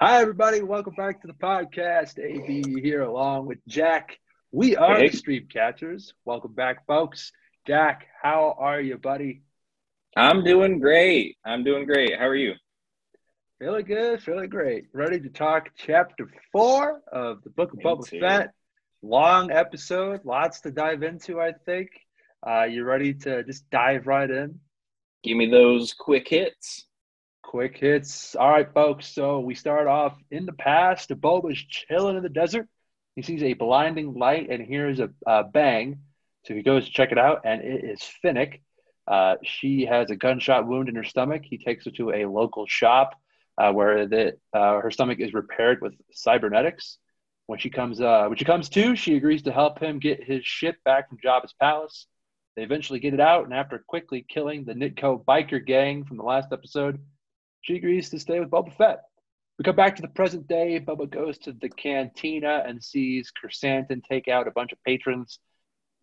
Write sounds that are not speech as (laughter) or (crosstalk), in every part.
Hi, everybody. Welcome back to the podcast. AB here along with Jack. We are Hey. the Stream Catchers. Welcome back, folks. Jack, how are you, buddy? I'm doing great. I'm doing great. How are you? Feeling good, feeling great. Ready to talk chapter four of the Book of Me Boba too. Fett. Long episode, lots to dive into, I think. Uh, you ready to just dive right in? Give me those quick hits. Quick hits. All right, folks. So we start off in the past. Boba's chilling in the desert. He sees a blinding light and hears a, a bang. So he goes to check it out, and it is Fennec. Uh, she has a gunshot wound in her stomach. He takes her to a local shop uh, where the, uh, her stomach is repaired with cybernetics. When she comes, uh, when she comes to, she agrees to help him get his ship back from Jabba's palace. They eventually get it out, and after quickly killing the Nikto biker gang from the last episode, she agrees to stay with Boba Fett. We come back to the present day. Boba goes to the cantina and sees Chrysanthemum take out a bunch of patrons.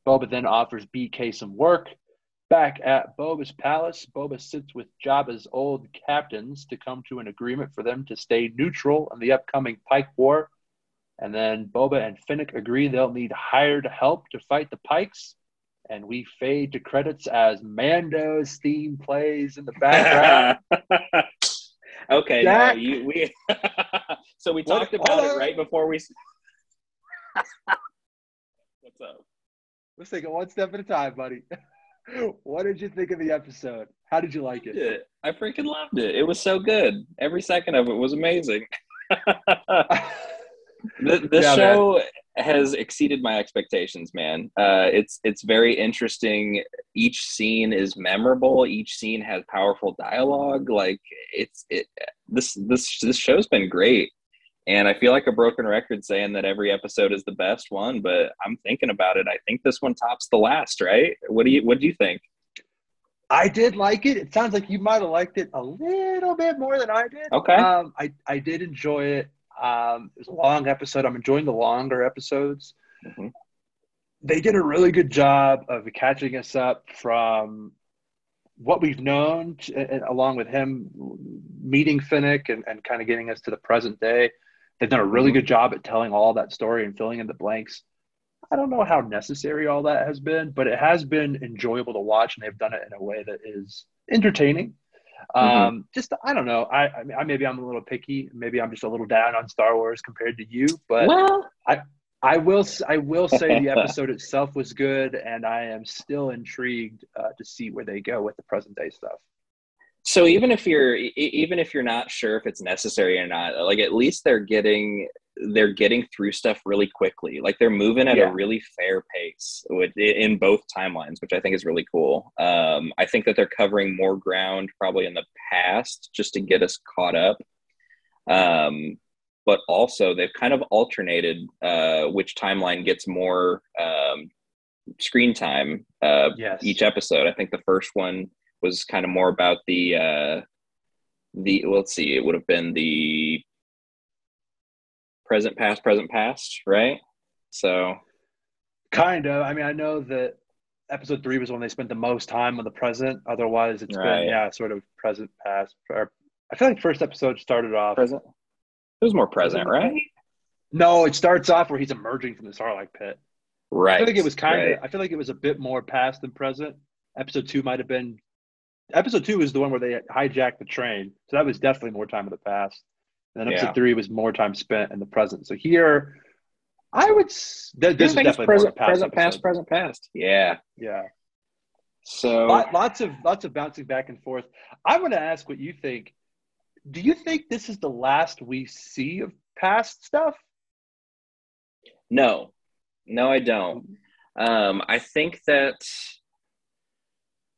Boba then offers BK some work. Back at Boba's palace, Boba sits with Jabba's old captains to come to an agreement for them to stay neutral in the upcoming Pike War. And then Boba and Fennec agree they'll need hired help to fight the Pikes. And we fade to credits as Mando's theme plays in the (laughs) background. (laughs) okay, no, you, we. (laughs) so we What- talked about it right before we. (laughs) What's up? Let's take it one step at a time, buddy. (laughs) what did you think of the episode? How did you like it? Yeah, I freaking loved it. It was so good. Every second of it was amazing. Th- this Yeah, man. Has exceeded my expectations, man. Uh, it's it's very interesting. Each scene is memorable. Each scene has powerful dialogue. Like it's it. This this this show's been great, and I feel like a broken record saying that every episode is the best one. But I'm thinking about it. I think this one tops the last. Right? What do you What do you think? I did like it. It sounds like you might have liked it a little bit more than I did. Okay. Um, I, I did enjoy it. Um, it was a long episode. I'm enjoying the longer episodes. Mhm. They did a really good job of catching us up from what we've known, and along with him meeting Fennec and, and kind of getting us to the present day. They've done a really Mhm. good job at telling all that story and filling in the blanks. I don't know how necessary all that has been, but it has been enjoyable to watch, and they've done it in a way that is entertaining. Um, just I don't know. I, I I maybe I'm a little picky. Maybe I'm just a little down on Star Wars compared to you, but well, I will I will say the (laughs) episode itself was good, and I am still intrigued uh, to see where they go with the present day stuff. So even if you're even if you're not sure if it's necessary or not like at least they're getting they're getting through stuff really quickly like they're moving at Yeah. a really fair pace with, in both timelines which i think is really cool um, i think that they're covering more ground probably in the past just to get us caught up um, but also they've kind of alternated uh, which timeline gets more um, screen time uh, Yes. each episode. I think the first one was kind of more about the uh the well, let's see, it would have been the present past present past, right? So Kind of. I mean, I know that episode three was when they spent the most time on the present. Otherwise, it's Right. been yeah, sort of present, past. Or I feel like first episode started off. present it was more present, right? No, it starts off where he's emerging from the Sarlacc pit. Right. I feel like it was kind of. right. I feel like it was a bit more past than present. Episode two might have been. Episode two is the one where they hijacked the train, so that was definitely more time in the past. And then episode Yeah. three was more time spent in the present. So here, I would. s- Th- I this is definitely present, past present past, present past. Yeah. Yeah, So Lot, lots of lots of bouncing back and forth. I want to ask what you think. Do you think this is the last we see of past stuff? no, no, I don't. Um, I think that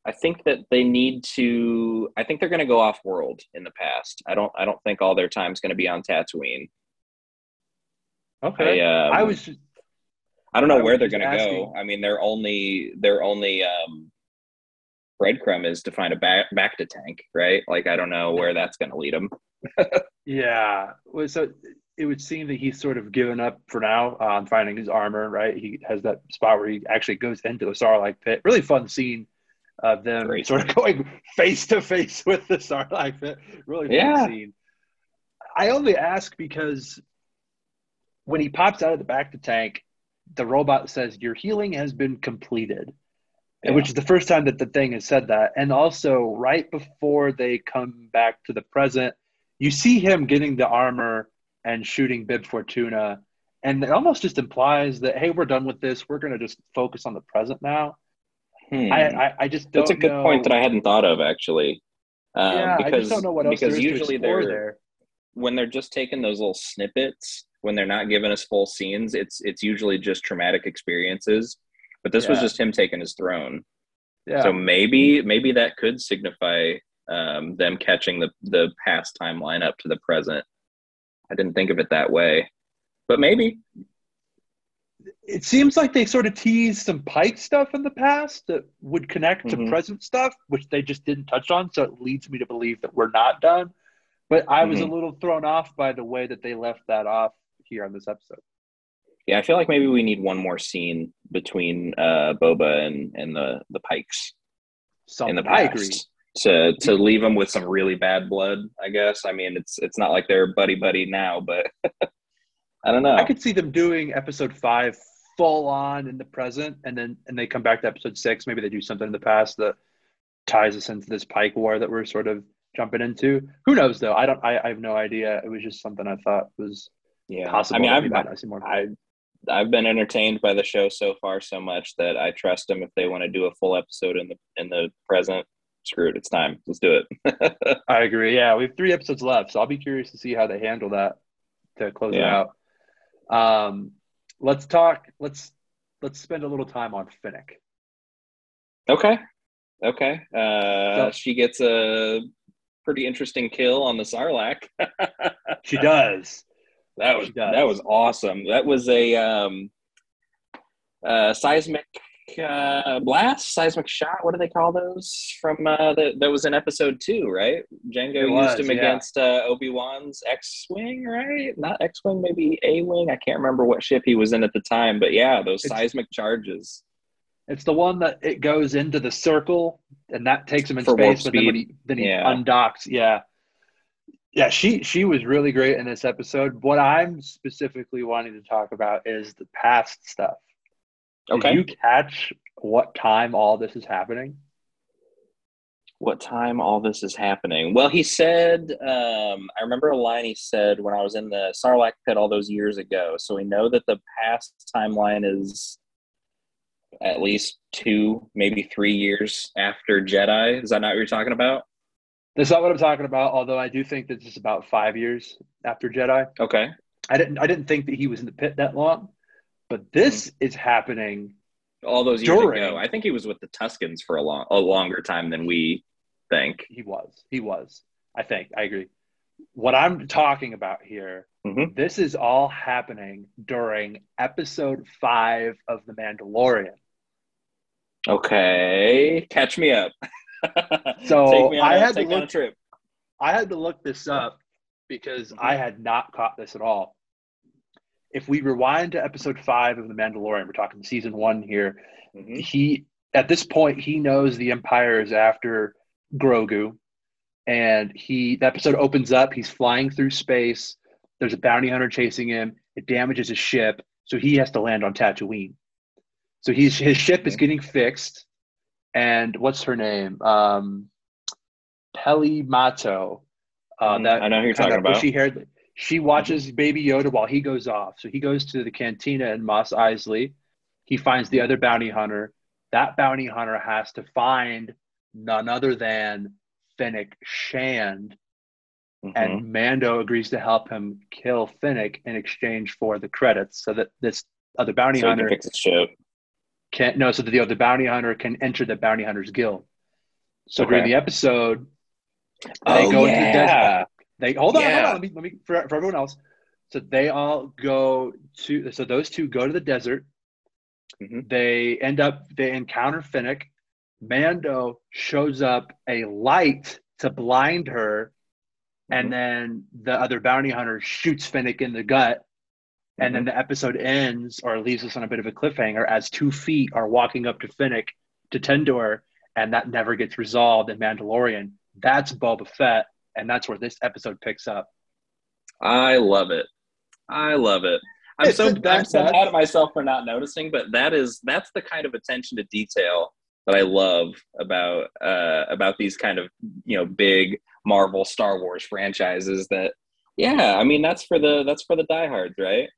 I think that they need to. I think they're going to go off world in the past. I don't. I don't think all their time's going to be on Tatooine. Okay, I, um, I was. just- I don't know I where they're going to go. I mean, their only their only um, breadcrumb is to find a back back to tank, right? Like I don't know where that's going to lead them. (laughs) Yeah. Well, so it would seem that he's sort of given up for now on finding his armor, right? He has that spot where he actually goes into the Sarlacc pit. Really fun scene of them Great sort of (laughs) going face to face with the Sarlacc pit. Really fun Yeah. scene. I only ask because when he pops out of the back of the tank, the robot says, Your healing has been completed. Yeah. Which is the first time that the thing has said that. And also, right before they come back to the present, you see him getting the armor and shooting Bib Fortuna. And it almost just implies that, hey, we're done with this. We're going to just focus on the present now. Hmm. I, I, I just don't That's a good know. point that I hadn't thought of actually. Um, yeah, because, I just don't know what else because usually they're there. when they're just taking those little snippets when they're not giving us full scenes it's it's usually just traumatic experiences but this was just him taking his throne Yeah. so maybe maybe that could signify um, them catching the the past timeline up to the present i didn't think of it that way but maybe it seems like they sort of teased some Pike stuff in the past that would connect Mhm. to present stuff, which they just didn't touch on. So it leads me to believe that we're not done. But I was a Mhm. little thrown off by the way that they left that off here on this episode. yeah i feel like maybe we need one more scene between uh boba and and the the pikes Something in the past to to leave them with some really bad blood. I guess. I mean, it's it's not like they're buddy buddy now, but (laughs) I don't know. I could see them doing episode five full on in the present, and then and they come back to episode six. Maybe they do something in the past that ties us into this Pike War that we're sort of jumping into. Who knows though? I don't. I, I have no idea. It was just something I thought was yeah, possible. I mean, I've might not see more. I I've been entertained by the show so far so much that I trust them. If they want to do a full episode in the in the present, screw it. It's time. Let's do it. (laughs) I agree. Yeah, we have three episodes left, so I'll be curious to see how they handle that to close it out. Um, let's talk. Let's let's spend a little time on Fennec. okay. Okay. Uh, So- she gets a pretty interesting kill on the Sarlacc. (laughs) She does. That was that was awesome. That was a um, uh, seismic uh, blast, seismic shot. What do they call those? From uh, the, that was in episode two, right? Jango It used him yeah. against uh, Obi Wan's X-wing, right? Not X-wing, maybe A-wing. I can't remember what ship he was in at the time, but yeah, those It's- seismic charges. It's the one that it goes into the circle, and that takes him in For space. But then when he then he Yeah. undocks, yeah, yeah. She she was really great in this episode. What I'm specifically wanting to talk about is the past stuff. Did you catch what time all this is happening? what time all this is happening. Well, he said, um, I remember a line he said when I was in the Sarlacc pit all those years ago. So we know that the past timeline is at least two, maybe three years after Jedi. Is that not what you're talking about? That's not what I'm talking about. Although I do think that it's about five years after Jedi. Okay. I didn't I didn't think that he was in the pit that long, but this is happening. All those years During- ago. I think he was with the Tuscans for a long, a longer time than we think. He was. He was. I think. I agree. What I'm talking about here, Mhm. this is all happening during episode five of The Mandalorian. Okay. Catch me up. (laughs) So, take me on, I had to take on a look- trip. I had to look this up because I had not caught this at all. If we rewind to episode five of The Mandalorian, we're talking season one here. Mhm. he at this point he knows the empire is after grogu and he the episode opens up he's flying through space there's a bounty hunter chasing him it damages his ship so he has to land on tatooine so he's his ship is getting fixed and what's her name um peli motto uh, Mhm. that I know who you're talking about. bushy haired she watches baby yoda while he goes off so he goes to the cantina in mos eisley he finds the other bounty hunter that bounty hunter has to find none other than Fennec Shand, Mhm. and Mando agrees to help him kill Fennec in exchange for the credits, so that this other bounty so can hunter ship. can no, so that the other bounty hunter can enter the bounty hunters guild. So during the episode, they Oh, go into the yeah. desert. They hold on, hold on. Let me let me for, for everyone else. So they all go to so those two go to the desert. Mhm. They end up they encounter Fennec. Mando shows up a light to blind her, and then the other bounty hunter shoots Fennec in the gut. And then the episode ends or leaves us on a bit of a cliffhanger as two feet are walking up to Fennec to Tendor, and that never gets resolved in Mandalorian. That's Boba Fett, and that's where this episode picks up. I love it. I love it. I'm so I'm so mad at myself for not noticing, but that is that's the kind of attention to detail that I love about uh, about these kind of you know big Marvel Star Wars franchises. That yeah, I mean that's for the that's for the diehards, right?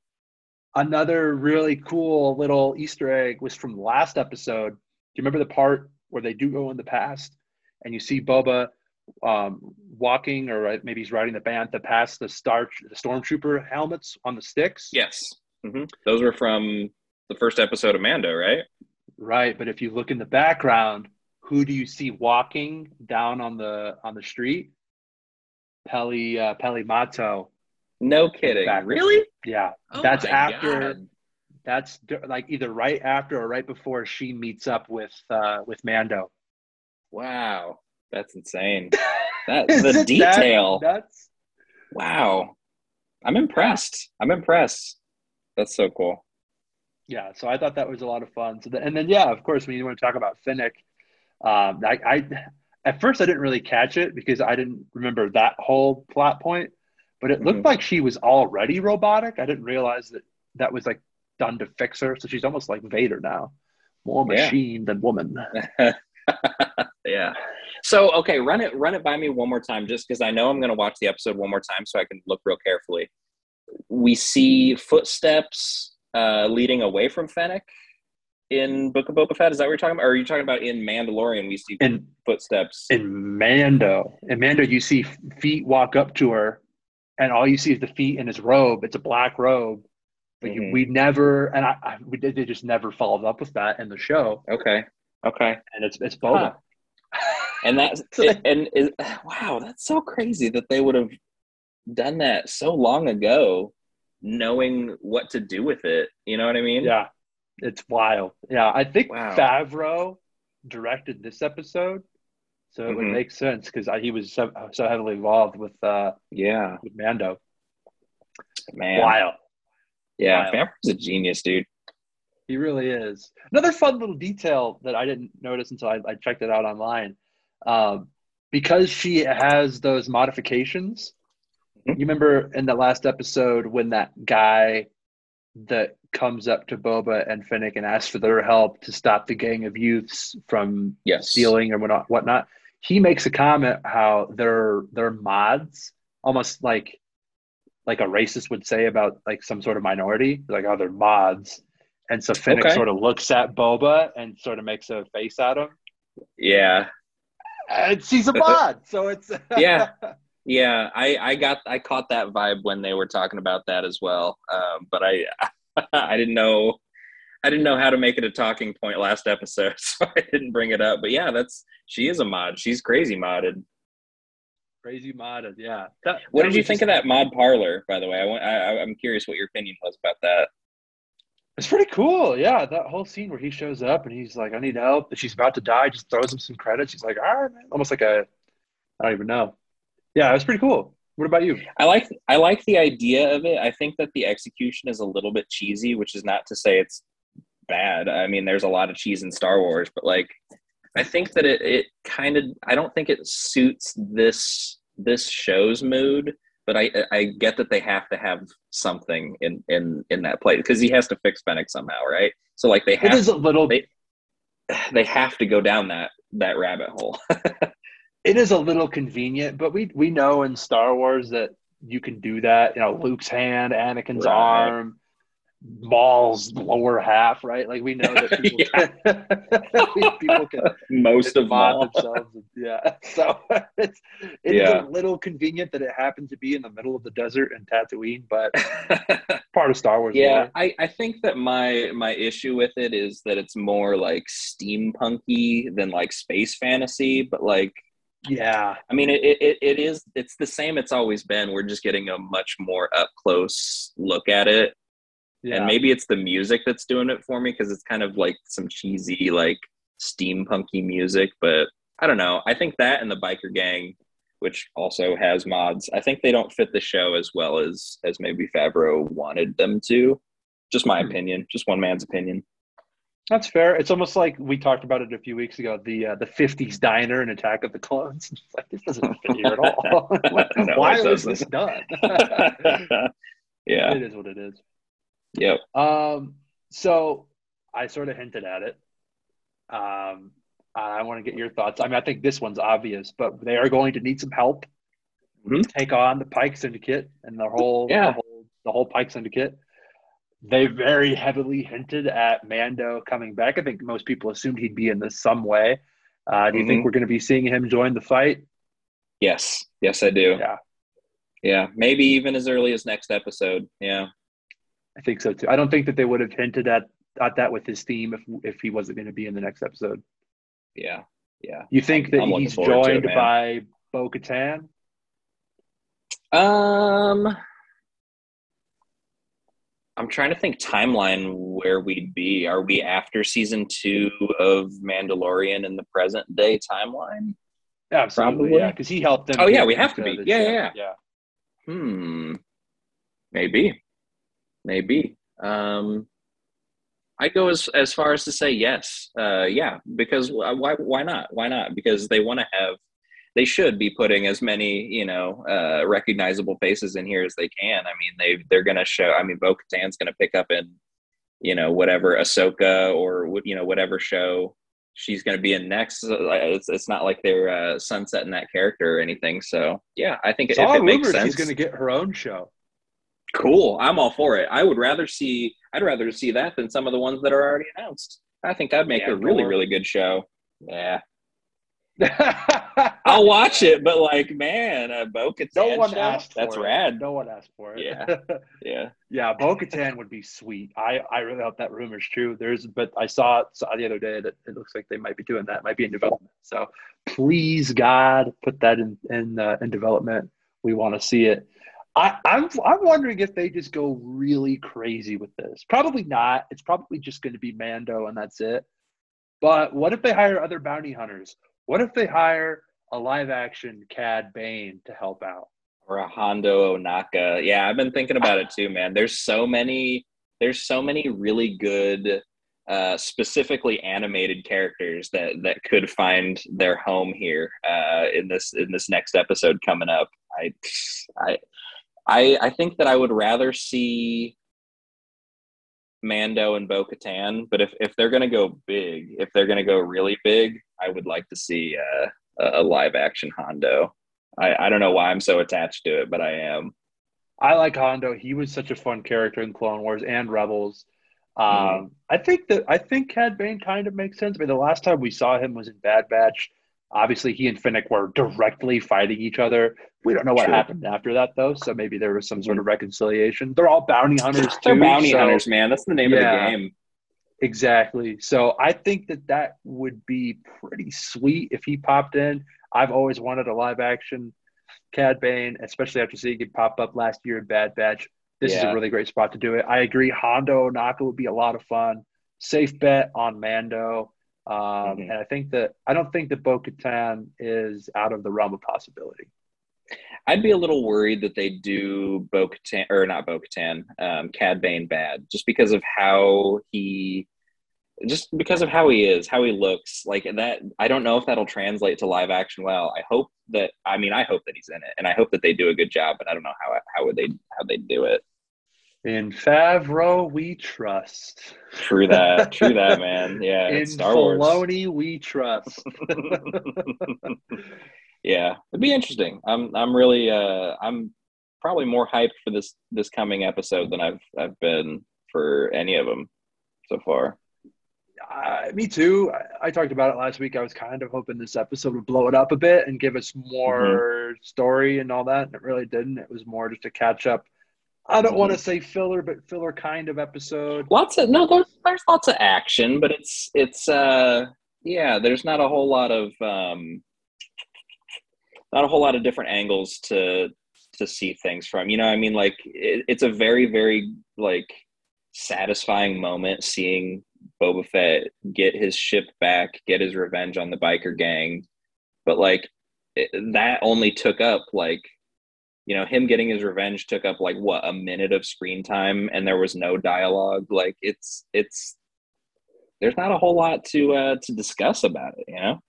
Another really cool little Easter egg was from last episode. Do you remember the part where they do go in the past and you see Boba um, walking, or maybe he's riding the bantha past the star the stormtrooper helmets on the sticks? Yes, mm-hmm. those were from the first episode of Mando, right? Right, but if you look in the background, who do you see walking down on the on the street? Peli uh, Peli Motto. No kidding. Really? Yeah. Oh that's after. God. That's like either right after or right before she meets up with uh, with Mando. Wow, that's insane. (laughs) That the detail. That that's wow. I'm impressed. I'm impressed. That's so cool yeah, so I thought that was a lot of fun. So, the, and then yeah, of course, when you want to talk about Fennec, um, I, I at first I didn't really catch it because I didn't remember that whole plot point, but it looked mm-hmm. like she was already robotic. I didn't realize that that was like done to fix her, so she's almost like Vader now, more machine yeah. than woman. (laughs) yeah. So okay, run it run it by me one more time, just because I know I'm going to watch the episode one more time, so I can look real carefully. We see footsteps uh, leading away from Fennec in Book of Boba Fett? Is that what you're talking about? Or are you talking about in Mandalorian? We see in, footsteps. In Mando, in Mando, you see feet walk up to her, and all you see is the feet in his robe. It's a black robe, but mm-hmm. you, we never, and I, I, we did, they just never followed up with that in the show. Okay, okay, and it's it's Boba. Huh. And that's (laughs) and is, (sighs) wow, that's so crazy that they would have done that so long ago knowing what to do with it. You know what I mean? Yeah, it's wild. Yeah, I think wow. Favreau directed this episode, so it mm-hmm. would make sense because he was so, so heavily involved with uh yeah with Mando. Man, wild. Yeah. Favreau's a genius, dude. He really is. Another fun little detail that I didn't notice until I, I checked it out online. Um, because she has those modifications, you remember in the last episode when that guy that comes up to Boba and Fennec and asks for their help to stop the gang of youths from yes. stealing or whatnot, whatnot. He makes a comment how they're they're mods, almost like like a racist would say about like some sort of minority, like oh they're mods. And so Fennec okay. sort of looks at Boba and sort of makes a face at him. Yeah. And she's a mod, so it's (laughs) yeah. Yeah, I I got I caught that vibe when they were talking about that as well. Um, but I (laughs) I didn't know I didn't know how to make it a talking point last episode, (laughs) so I didn't bring it up. But yeah, that's she is a mod. She's crazy modded. Crazy modded, yeah. That, what that did you think of that mod parlor? By the way, I, want, I I'm curious what your opinion was about that. It's pretty cool, yeah. That whole scene where he shows up and he's like, "I need help," and she's about to die, just throws him some credits. He's like, "All right, man," almost like a I don't even know yeah, it was pretty cool. What about you? I like I like the idea of it. I think that the execution is a little bit cheesy, which is not to say it's bad. I mean, there's a lot of cheese in Star Wars, but like I think that it it kind of I don't think it suits this this show's mood, but I I get that they have to have something in in in that play because he has to fix Fennec somehow, right? So like they have it is a little they, they have to go down that that rabbit hole. (laughs) it is a little convenient, but we we know in Star Wars that you can do that. You know, Luke's hand, Anakin's right. arm, Maul's lower half, right? Like we know that (laughs) people, can, (laughs) people can most of Maul themselves. Yeah, (laughs) so it's it's yeah. a little convenient that it happened to be in the middle of the desert in Tatooine, but part of Star Wars. Yeah, I, I think that my my issue with it is that it's more like steampunky than like space fantasy, but like yeah. I mean, it, it, it is, it's the same it's always been. We're just getting a much more up close look at it. Yeah. And maybe it's the music that's doing it for me because it's kind of like some cheesy, like steampunky music. But I don't know. I think that and the biker gang, which also has mods, I think they don't fit the show as well as as maybe Favreau wanted them to. Just my hmm. opinion, just one man's opinion. That's fair. It's almost like we talked about it a few weeks ago. The uh, the '50s diner and Attack of the Clones. (laughs) It's like this doesn't (laughs) fit here at all. (laughs) No, Why was this done? yeah. It is what it is. Yep. Um, so I sort of hinted at it. Um, I want to get your thoughts. I mean, I think this one's obvious, but they are going to need some help Mhm. to take on the Pike Syndicate and the whole, Yeah. the whole, the whole Pike Syndicate. They very heavily hinted at Mando coming back. I think most people assumed he'd be in this some way. Uh, do you think Mhm. we're going to be seeing him join the fight? Yes. Yes, I do. Yeah, Yeah. Maybe even as early as next episode. Yeah. I think so too. I don't think that they would have hinted at, at that with his theme if if he wasn't going to be in the next episode. Yeah. Yeah. You think that I'm he's to it, joined by Bo Katan? Um, I'm trying to think timeline where we'd be. Are we after season two of Mandalorian in the present day timeline? Absolutely, Probably. yeah, because he helped them. Oh, yeah, we have to be. the Yeah, yeah, yeah. Hmm. Maybe. Maybe. Um, I go as as far as to say yes. Uh, yeah, because why why not? Why not? Because they want to have. They should be putting as many, you know, uh, recognizable faces in here as they can. I mean, they they're gonna show. I mean, Bo Katan's gonna pick up in, you know, whatever Ahsoka or you know whatever show she's gonna be in next. Uh, It's it's not like they're uh, sunsetting that character or anything. So yeah, I think if Saw it makes sense, she's going to get her own show. Cool. I'm all for it. I would rather see I'd rather see that than some of the ones that are already announced. I think that'd make Yeah, a really, really good show. Yeah. (laughs) I'll watch it, but like, man, a Bo Katan No one show? asked. That's for rad. No one asked for it. Yeah. (laughs) Yeah. yeah. Bo Katan would be sweet. I I really hope that rumor's true. There's, but I saw it saw the other day that it looks like they might be doing that. Might be in development. So please, God, put that in in uh, in development. We want to see it. I, I'm I'm wondering if they just go really crazy with this. Probably not. It's probably just going to be Mando and that's it. But what if they hire other bounty hunters? What if they hire a live action Cad Bane to help out? Or a Hondo Ohnaka. Yeah, I've been thinking about it too, man. There's so many there's so many really good uh, specifically animated characters that that could find their home here uh, in this in this next episode coming up. I I I I think that I would rather see Mando and Bo Katan, but if, if they're gonna go big, if they're gonna go really big, I would like to see uh, a, live action Hondo. I, I don't know why I'm so attached to it, but I am. I like Hondo. He was such a fun character in Clone Wars and Rebels. Um, Mhm. I think that I think Cad Bane kind of makes sense. I mean, the last time we saw him was in Bad Batch. Obviously, he and Fennec were directly fighting each other. We don't know what True. happened after that, though. So maybe there was some sort of reconciliation. They're all bounty hunters too. They're bounty so- hunters, man. That's the name Yeah. of the game. Exactly. So I think that that would be pretty sweet if he popped in. I've always wanted a live action Cad Bane, especially after seeing it pop up last year in Bad Batch. This is a really great spot to do it. I agree. Hondo Naka would be a lot of fun. Safe bet on Mando. Um, Mhm. And I think that I don't think that Bo Katan is out of the realm of possibility. I'd be a little worried that they do Bo Katan, or not Bo Katan, um, Cad Bane bad, just because of how he, just because of how he is, how he looks. Like that, I don't know if that'll translate to live action well. I hope that, I mean, I hope that he's in it, and I hope that they do a good job. But I don't know how how would they how they do it. In Favreau, we trust. True that, true that, man. (laughs) Yeah, In it's Star Wars. We trust. (laughs) (laughs) yeah, it'd be interesting. I'm I'm really uh I'm probably more hyped for this this coming episode than I've I've been for any of them so far. Uh, me too. I, I talked about it last week. I was kind of hoping this episode would blow it up a bit and give us more story and all that. And it really didn't. It was more just a catch up. I don't want to say filler, but filler kind of episode. Lots of no, there's there's lots of action, but it's it's uh yeah, there's not a whole lot of um not a whole lot of different angles to to see things from. You know, I mean, like it, it's a very very like satisfying moment seeing Boba Fett get his ship back, get his revenge on the biker gang, but like it, that only took up like you know him getting his revenge took up like what a minute of screen time and there was no dialogue like it's it's there's not a whole lot to uh, to discuss about it. You know.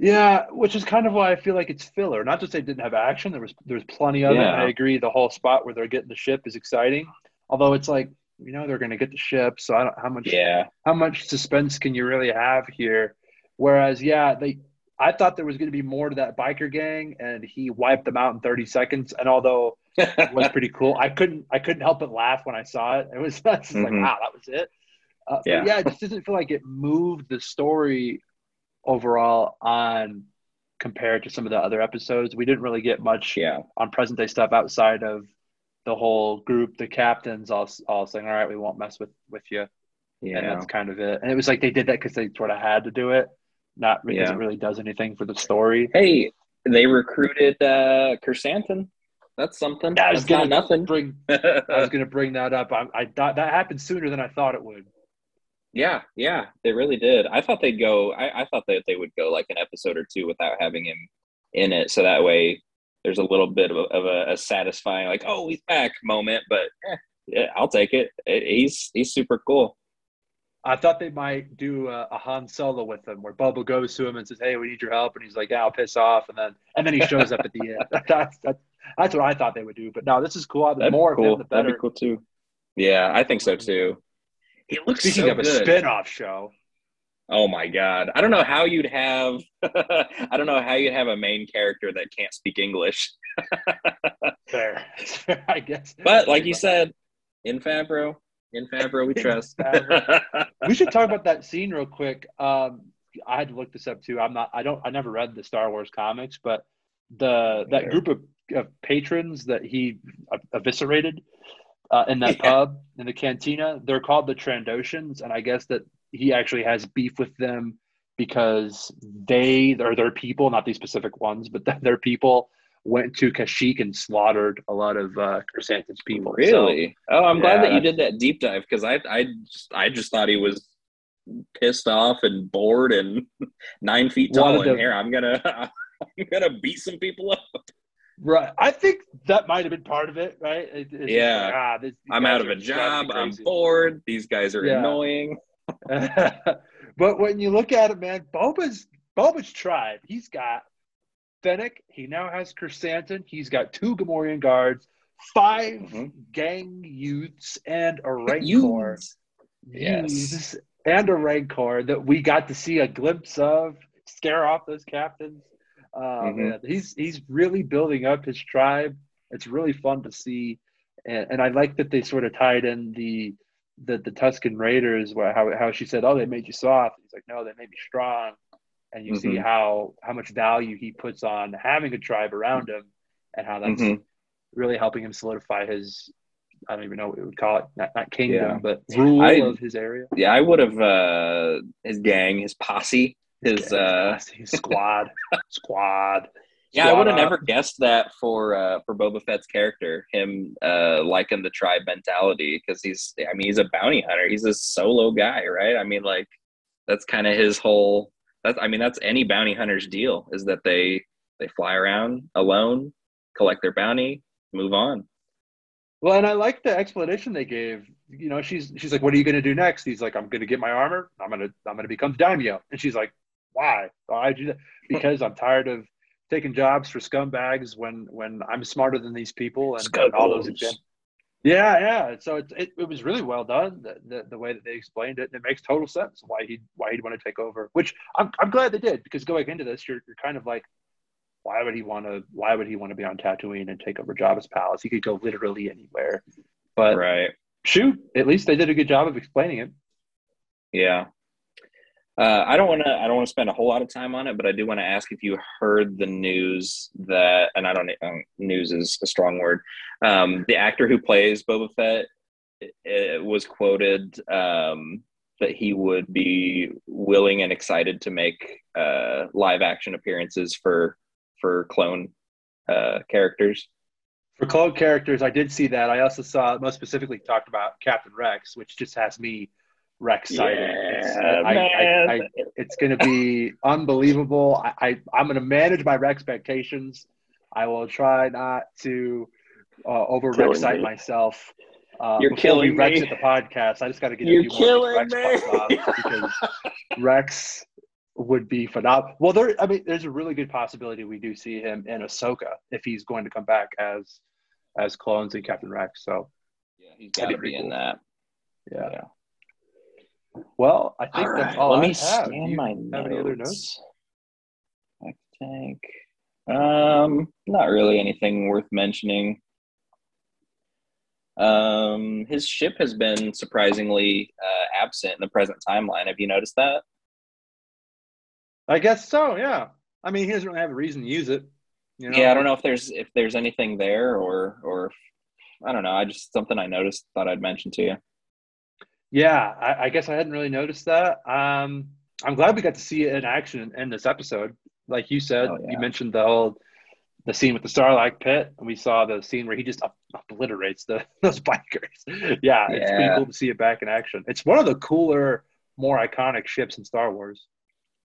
Yeah, which is kind of why I feel like it's filler. Not to say it didn't have action. There was there's plenty of Yeah. it. I agree. The whole spot where they're getting the ship is exciting. Although it's like you know they're going to get the ship, so I don't how much Yeah. how much suspense can you really have here? Whereas, yeah, they I thought there was going to be more to that biker gang, and he wiped them out in 30 seconds. And although it was pretty cool, I couldn't I couldn't help but laugh when I saw it. It was (laughs) just like, Mhm. wow, that was it. Uh, Yeah. yeah. it just doesn't feel like it moved the story overall on compared to some of the other episodes. We didn't really get much yeah. on present day stuff outside of the whole group, the captains all all saying, "All right, we won't mess with with you." and Yeah. that's kind of it. And it was like they did that because they sort of had to do it, not because Yeah. it really does anything for the story. Hey, they recruited uh Krrsantan. That's something. I was That's gonna nothing. bring. (laughs) I was gonna bring that up. I, I thought that happened sooner than I thought it would. yeah, yeah, they really did. I thought they'd go. I, I thought that they would go like an episode or two without having him in it, so that way there's a little bit of a, of a, a satisfying, like, oh, he's back moment. But eh, yeah, I'll take it. It- He's he's super cool. I thought they might do a, a Han Solo with him, where Bubba goes to him and says, "Hey, we need your help," and he's like, "Yeah, I'll piss off," and then and then he shows up at the end. (laughs) that's, that's that's what I thought they would do. But no, this is cool. The That'd more be of cool. him, the That'd be cool too. Yeah, I think so too. He looks Speaking so of a good. spin-off show, Oh my god. I don't know how you'd have (laughs) I don't know how you'd have a main character that can't speak English. (laughs) fair, I guess. But like you said, in Favreau, in Favreau we trust. we should talk about that scene real quick. Um, I had to look this up too. I'm not. I don't. I never read the Star Wars comics, but the that Sure. group of, of patrons that he eviscerated uh, in that Yeah. pub in the cantina, they're called the Trandoshans, and I guess that he actually has beef with them because they are their people, not these specific ones, but (laughs) their people went to Kashyyyk and slaughtered a lot of uh, Chrysanthemum's people. So- Really? oh, I'm glad that you did that deep dive because I I just I just thought he was pissed off and bored and (laughs) nine feet tall in here. I'm gonna (laughs) I'm gonna beat some people up. Right. I think that might have been part of it, right? It- it's Yeah. like, ah, this, I'm out of a job. I'm bored. These guys are Yeah. annoying. (laughs) but when you look at it, man, Boba's Boba's tribe. He's got Fennec. He now has Chrysanthemum. He's got two Gamorrean guards, 5 Mhm. gang youths, and a Rancor. Youths. Yes. Youths And a Rancor that we got to see a glimpse of scare off those captains. Uh, Mhm. he's he's really building up his tribe. It's really fun to see, and, and I like that they sort of tied in the the, the Tuscan Raiders, where how how she said, "Oh, they made you soft." He's like, "No, they made me strong," and you see Mhm. how how much value he puts on having a tribe around him, and how that's Mhm. really helping him solidify his. I don't even know what we would call it, not, not kingdom, Yeah. but rule I- of his area. Yeah, I would have uh his gang, his posse, his uh his squad, (laughs) squad. yeah, I would have never guessed that for uh for Boba Fett's character, him uh liking the tribe mentality because he's I mean he's a bounty hunter, he's a solo guy, right? I mean like that's kind of his whole that's I mean that's any bounty hunter's deal is that they they fly around alone, collect their bounty, move on. Well, and I like the explanation they gave. You know, she's she's like, "What are you going to do next?" He's like, "I'm going to get my armor. I'm going to I'm going to become daimyo." And she's like, "Why? Why do that?" Because I'm tired of taking jobs for scumbags when when I'm smarter than these people and, and all those examples. Yeah, yeah. So it, it it was really well done. The, the the way that they explained it, it makes total sense why he why he'd want to take over. Which I'm I'm glad they did because going into this, you're you're kind of like, why would he want to why would he want to be on Tatooine and take over Jabba's palace? He could go literally anywhere. But right. shoot, at least they did a good job of explaining it. Yeah. Uh, I don't want to. I don't want to spend a whole lot of time on it, but I do want to ask if you heard the news that, and I don't. Um, news is a strong word. Um, the actor who plays Boba Fett it, was quoted um, that he would be willing and excited to make uh, live action appearances for for clone uh, characters. For clone characters, I did see that. I also saw most specifically talked about Captain Rex, which just has me Rex excited. It's- Yeah, I- I- I- it's going to be unbelievable. I, I I'm going to manage my expectations. I will try not to uh, over Killing excite myself. Uh, You're killing we Rex me. at the podcast. I just got to get You're a few more killing Rex me. because (laughs) Rex would be phenomenal. Well, there. I mean, there's a really good possibility we do see him in Ahsoka if he's going to come back as as clones and Captain Rex. So Yeah, he's That'd got to pretty be in that. yeah. Yeah. Well, I think All that's all let I me have. scan my have notes. any other notes? I think. Um, not really anything worth mentioning. Um, his ship has been surprisingly uh, absent in the present timeline. Have you noticed that? I guess so. Yeah. I mean, he doesn't really have a reason to use it. You know? Yeah, I don't know if there's if there's anything there or or I don't know. I just something I noticed thought I'd mention to you. Yeah, I, I guess I hadn't really noticed that. Um, I'm glad we got to see it in action in this episode. Like you said, Oh, yeah. you mentioned the old the scene with the Sarlacc Pit, and we saw the scene where he just obliterates the (laughs) those bikers. yeah, it's pretty cool to see it back in action. It's one of the cooler, more iconic ships in Star Wars.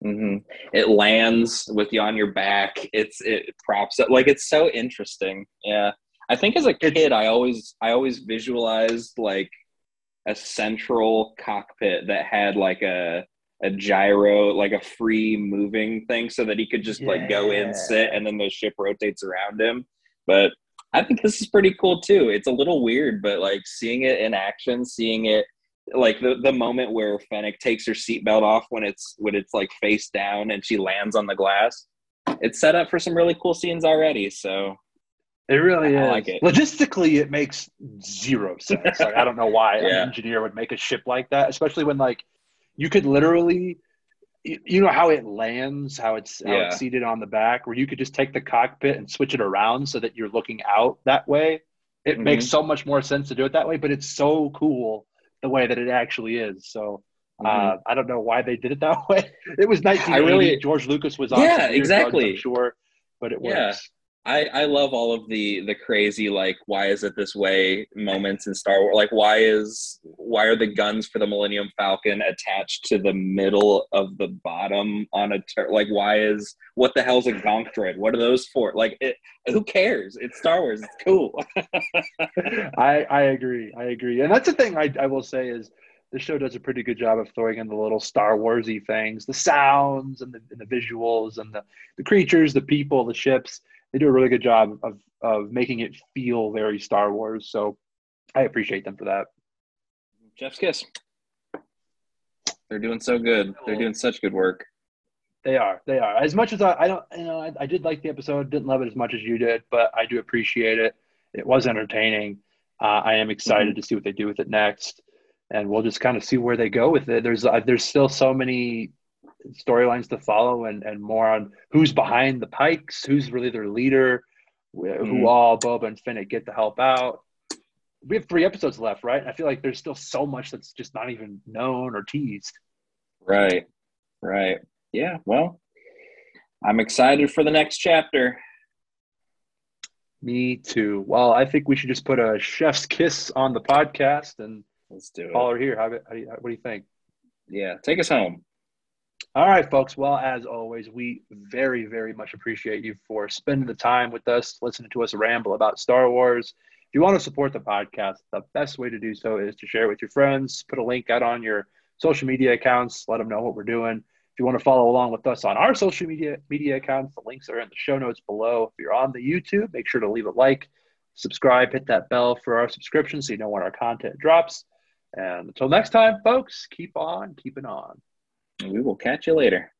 hmm It lands with you on your back. It's it props up like it's so interesting. Yeah, I think as a It's- kid, I always I always visualized like a central cockpit that had like a a gyro, like a free moving thing, so that he could just like go Yeah. in, sit, and then the ship rotates around him. But I think this is pretty cool too. It's a little weird, but like seeing it in action, seeing it like the, the moment where Fennec takes her seatbelt off when it's when it's like face down and she lands on the glass. It's set up for some really cool scenes already. So It really I is. like it. Logistically, it makes zero sense. like, I don't know why an (laughs) engineer would make a ship like that, especially when like you could literally, you, you know how it lands, how it's how Yeah. it's seated on the back, where you could just take the cockpit and switch it around so that you're looking out that way. It Mhm. makes so much more sense to do it that way, but it's so cool the way that it actually is. So. Uh, I don't know why they did it that (laughs) way. It was 1980. really- George Lucas was on Yeah, weird drugs, exactly. I'm sure, but it Yeah. works. I, I love all of the the crazy like why is it this way moments in Star Wars like why is why are the guns for the Millennium Falcon attached to the middle of the bottom on a tur- like why is what the hell's a gonk droid what are those for like it, who cares it's Star Wars it's cool (laughs) I I agree. I agree. And that's the thing I, I will say is the show does a pretty good job of throwing in the little Star Warsy things, the sounds and the, and the visuals and the, the creatures, the people, the ships. They do a really good job of of making it feel very Star Wars. So I appreciate them for that. Jeff's kiss they're doing so good they're doing such good work They are. They are. As much as I, I don't, you know, I, I did like the episode. Didn't love it as much as you did, but I do appreciate it. It was entertaining. Uh, I am excited to see what they do with it next, and we'll just kind of see where they go with it. There's, uh, there's still so many storylines to follow, and and more on who's behind the Pikes, who's really their leader, wh- who mm-hmm. all Boba and Fennec get to help out. We have three episodes left, right? I feel like there's still so much that's just not even known or teased. right right yeah well I'm excited for the next chapter Me too. Well, I think we should just put a chef's kiss on the podcast and let's do it call her here. How, how do you, what do you think? yeah take us home All right, folks. Well, as always, we very, very much appreciate you for spending the time with us, listening to us ramble about Star Wars. If you want to support the podcast, the best way to do so is to share it with your friends, put a link out on your social media accounts, let them know what we're doing. If you want to follow along with us on our social media media accounts, the links are in the show notes below. If you're on the YouTube, make sure to leave a like, subscribe, hit that bell for our subscription so you know when our content drops. And until next time, folks, keep on keeping on. We will catch you later